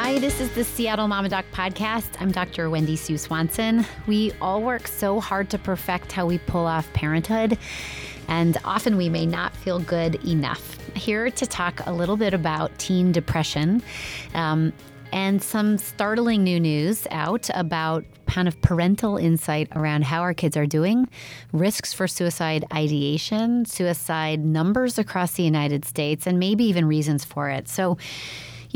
Hi, this is the Seattle Mama Doc podcast. I'm Dr. Wendy Sue Swanson. We all work so hard to perfect how we pull off parenthood, and often we may not feel good enough. Here to talk a little bit about teen depression. Um, and some startling new news out about kind of parental insight around how our kids are doing, risks for suicide ideation, suicide numbers across the United States, and maybe even reasons for it. So,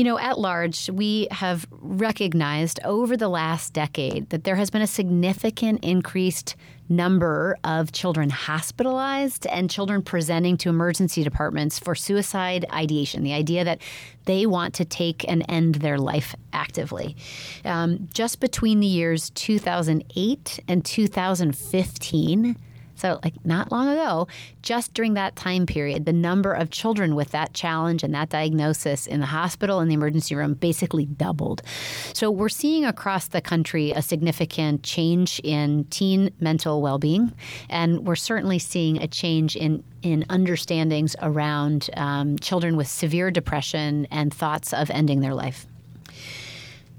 you know, at large, we have recognized over the last decade that there has been a significant increased number of children hospitalized and children presenting to emergency departments for suicide ideation, the idea that they want to take and end their life actively. Um, just between the years 2008 and 2015, so, like not long ago, just during that time period, the number of children with that challenge and that diagnosis in the hospital and the emergency room basically doubled. So, we're seeing across the country a significant change in teen mental well being. And we're certainly seeing a change in in understandings around um, children with severe depression and thoughts of ending their life.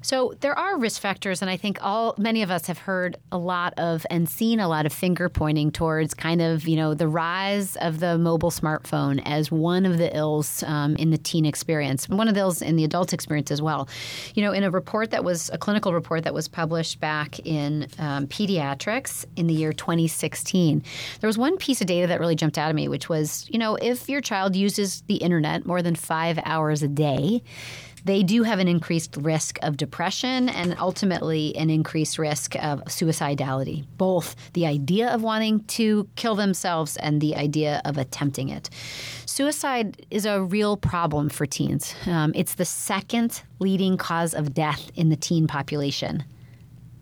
So there are risk factors, and I think all many of us have heard a lot of and seen a lot of finger pointing towards kind of you know the rise of the mobile smartphone as one of the ills um, in the teen experience, one of the ills in the adult experience as well. You know, in a report that was a clinical report that was published back in um, Pediatrics in the year 2016, there was one piece of data that really jumped out at me, which was you know if your child uses the internet more than five hours a day they do have an increased risk of depression and ultimately an increased risk of suicidality, both the idea of wanting to kill themselves and the idea of attempting it. Suicide is a real problem for teens. Um, it's the second leading cause of death in the teen population.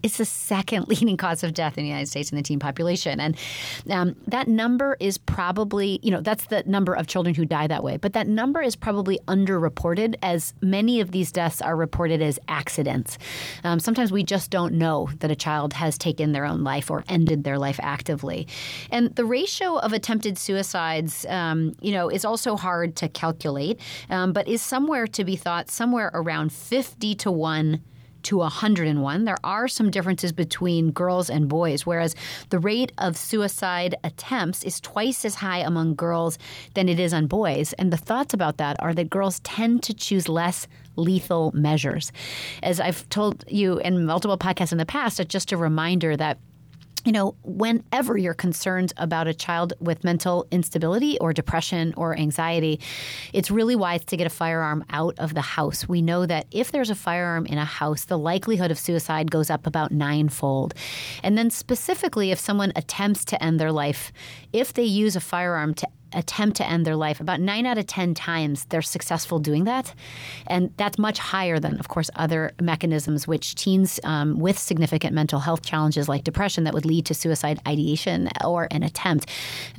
It's the second leading cause of death in the United States in the teen population. And um, that number is probably, you know, that's the number of children who die that way. But that number is probably underreported as many of these deaths are reported as accidents. Um, sometimes we just don't know that a child has taken their own life or ended their life actively. And the ratio of attempted suicides, um, you know, is also hard to calculate, um, but is somewhere to be thought somewhere around 50 to 1 to 101. There are some differences between girls and boys, whereas the rate of suicide attempts is twice as high among girls than it is on boys. And the thoughts about that are that girls tend to choose less lethal measures. As I've told you in multiple podcasts in the past, it's just a reminder that you know, whenever you're concerned about a child with mental instability or depression or anxiety, it's really wise to get a firearm out of the house. We know that if there's a firearm in a house, the likelihood of suicide goes up about ninefold. And then, specifically, if someone attempts to end their life, if they use a firearm to attempt to end their life, about nine out of 10 times they're successful doing that. And that's much higher than, of course, other mechanisms which teens um, with significant mental health challenges like depression that would lead to suicide ideation or an attempt,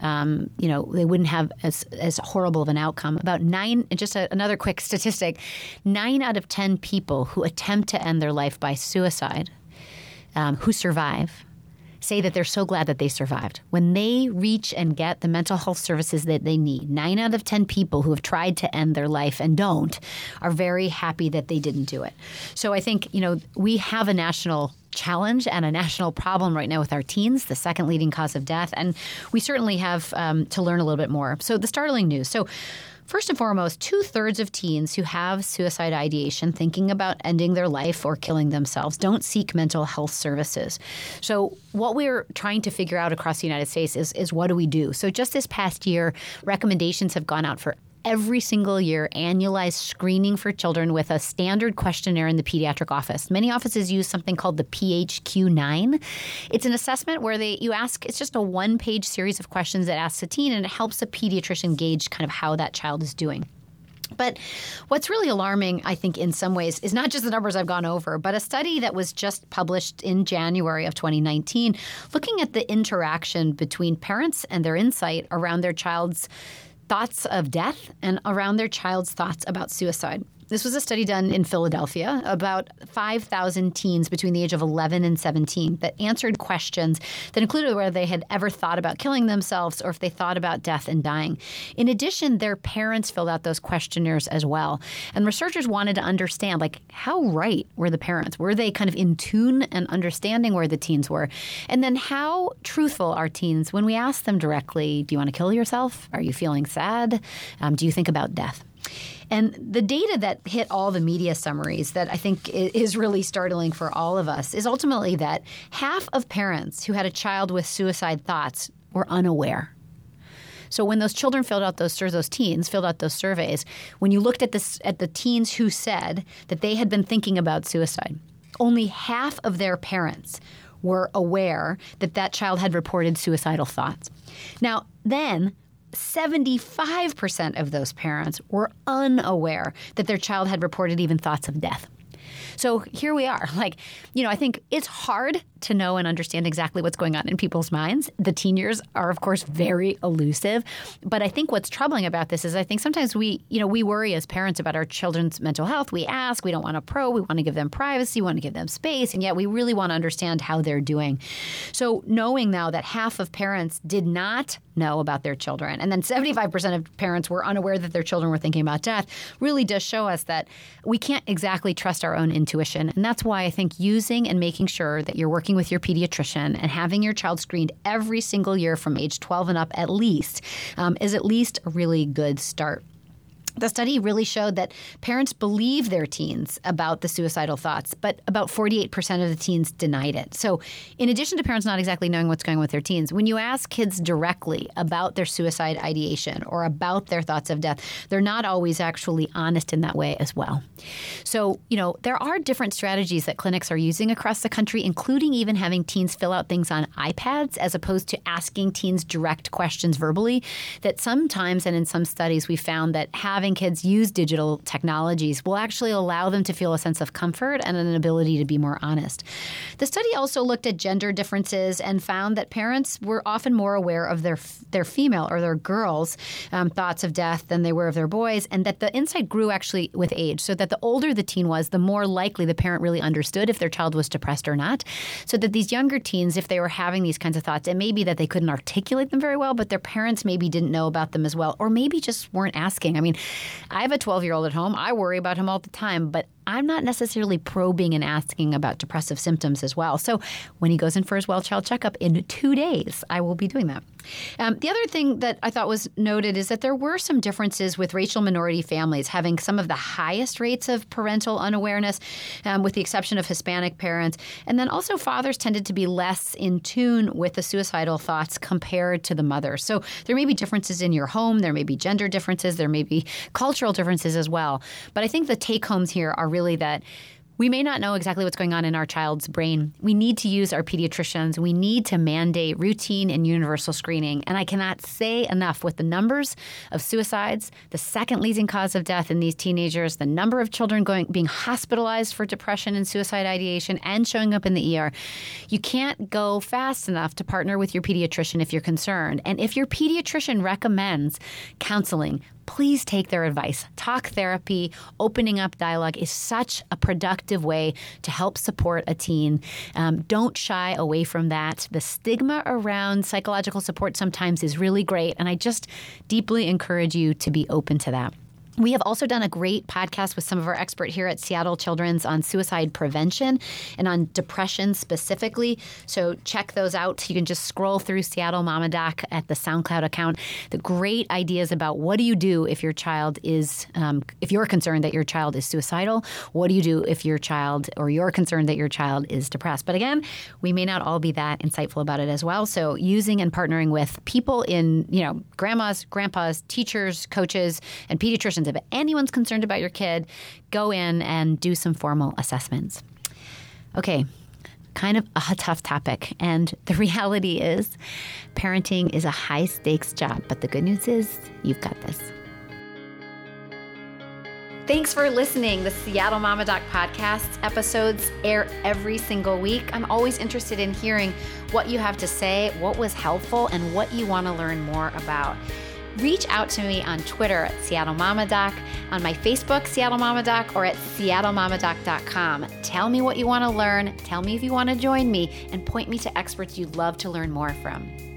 um, you know, they wouldn't have as, as horrible of an outcome. About nine, just a, another quick statistic nine out of 10 people who attempt to end their life by suicide um, who survive say that they're so glad that they survived. When they reach and get the mental health services that they need, nine out of 10 people who have tried to end their life and don't are very happy that they didn't do it. So I think, you know, we have a national challenge and a national problem right now with our teens, the second leading cause of death. And we certainly have um, to learn a little bit more. So, the startling news. So, First and foremost, two thirds of teens who have suicide ideation, thinking about ending their life or killing themselves, don't seek mental health services. So, what we're trying to figure out across the United States is, is what do we do? So, just this past year, recommendations have gone out for every single year annualized screening for children with a standard questionnaire in the pediatric office. Many offices use something called the PHQ-9. It's an assessment where they you ask it's just a one-page series of questions that asks a teen and it helps a pediatrician gauge kind of how that child is doing. But what's really alarming, I think, in some ways, is not just the numbers I've gone over, but a study that was just published in January of 2019 looking at the interaction between parents and their insight around their child's thoughts of death and around their child's thoughts about suicide. This was a study done in Philadelphia, about 5,000 teens between the age of 11 and 17 that answered questions that included whether they had ever thought about killing themselves or if they thought about death and dying. In addition, their parents filled out those questionnaires as well. And researchers wanted to understand like how right were the parents? Were they kind of in tune and understanding where the teens were? And then how truthful are teens when we ask them directly, do you want to kill yourself? Are you feeling sad? Um, do you think about death? And the data that hit all the media summaries that I think is really startling for all of us is ultimately that half of parents who had a child with suicide thoughts were unaware. So when those children filled out those those teens filled out those surveys, when you looked at this at the teens who said that they had been thinking about suicide, only half of their parents were aware that that child had reported suicidal thoughts. Now, then 75% of those parents were unaware that their child had reported even thoughts of death. So here we are. Like, you know, I think it's hard to know and understand exactly what's going on in people's minds. The teen years are, of course, very elusive. But I think what's troubling about this is I think sometimes we, you know, we worry as parents about our children's mental health. We ask, we don't want to probe, we want to give them privacy, we want to give them space, and yet we really want to understand how they're doing. So knowing now that half of parents did not know about their children, and then 75% of parents were unaware that their children were thinking about death, really does show us that we can't exactly trust our own intuition. And that's why I think using and making sure that you're working with your pediatrician and having your child screened every single year from age 12 and up at least um, is at least a really good start. The study really showed that parents believe their teens about the suicidal thoughts, but about 48% of the teens denied it. So, in addition to parents not exactly knowing what's going on with their teens, when you ask kids directly about their suicide ideation or about their thoughts of death, they're not always actually honest in that way as well. So, you know, there are different strategies that clinics are using across the country, including even having teens fill out things on iPads as opposed to asking teens direct questions verbally. That sometimes, and in some studies, we found that having having kids use digital technologies will actually allow them to feel a sense of comfort and an ability to be more honest. The study also looked at gender differences and found that parents were often more aware of their their female or their girls' um, thoughts of death than they were of their boys, and that the insight grew actually with age. So that the older the teen was, the more likely the parent really understood if their child was depressed or not. So that these younger teens, if they were having these kinds of thoughts, it may be that they couldn't articulate them very well, but their parents maybe didn't know about them as well, or maybe just weren't asking. I mean, I have a 12 year old at home. I worry about him all the time, but I'm not necessarily probing and asking about depressive symptoms as well. So when he goes in for his well child checkup in two days, I will be doing that. Um, the other thing that I thought was noted is that there were some differences with racial minority families having some of the highest rates of parental unawareness, um, with the exception of Hispanic parents. And then also, fathers tended to be less in tune with the suicidal thoughts compared to the mothers. So there may be differences in your home, there may be gender differences, there may be cultural differences as well. But I think the take homes here are really that we may not know exactly what's going on in our child's brain. We need to use our pediatricians. We need to mandate routine and universal screening. And I cannot say enough with the numbers of suicides, the second leading cause of death in these teenagers, the number of children going being hospitalized for depression and suicide ideation and showing up in the ER. You can't go fast enough to partner with your pediatrician if you're concerned. And if your pediatrician recommends counseling, please take their advice. Talk therapy, opening up dialogue is such a productive way to help support a teen. Um, don't shy away from that. The stigma around psychological support sometimes is really great, and I just deeply encourage you to be open to that. We have also done a great podcast with some of our expert here at Seattle Children's on suicide prevention and on depression specifically. So check those out. You can just scroll through Seattle Mama Doc at the SoundCloud account. The great ideas about what do you do if your child is, um, if you're concerned that your child is suicidal. What do you do if your child or you're concerned that your child is depressed? But again, we may not all be that insightful about it as well. So using and partnering with people in, you know, grandmas, grandpas, teachers, coaches, and pediatricians questions. If anyone's concerned about your kid, go in and do some formal assessments. Okay, kind of a tough topic. And the reality is, parenting is a high stakes job. But the good news is, you've got this. Thanks for listening. The Seattle Mama Doc podcast episodes air every single week. I'm always interested in hearing what you have to say, what was helpful, and what you want to learn more about reach out to me on Twitter at Seattle Mama Doc, on my Facebook, Seattle Mama Doc, or at seattlemamadoc.com. Tell me what you want to learn, tell me if you want to join me, and point me to experts you'd love to learn more from.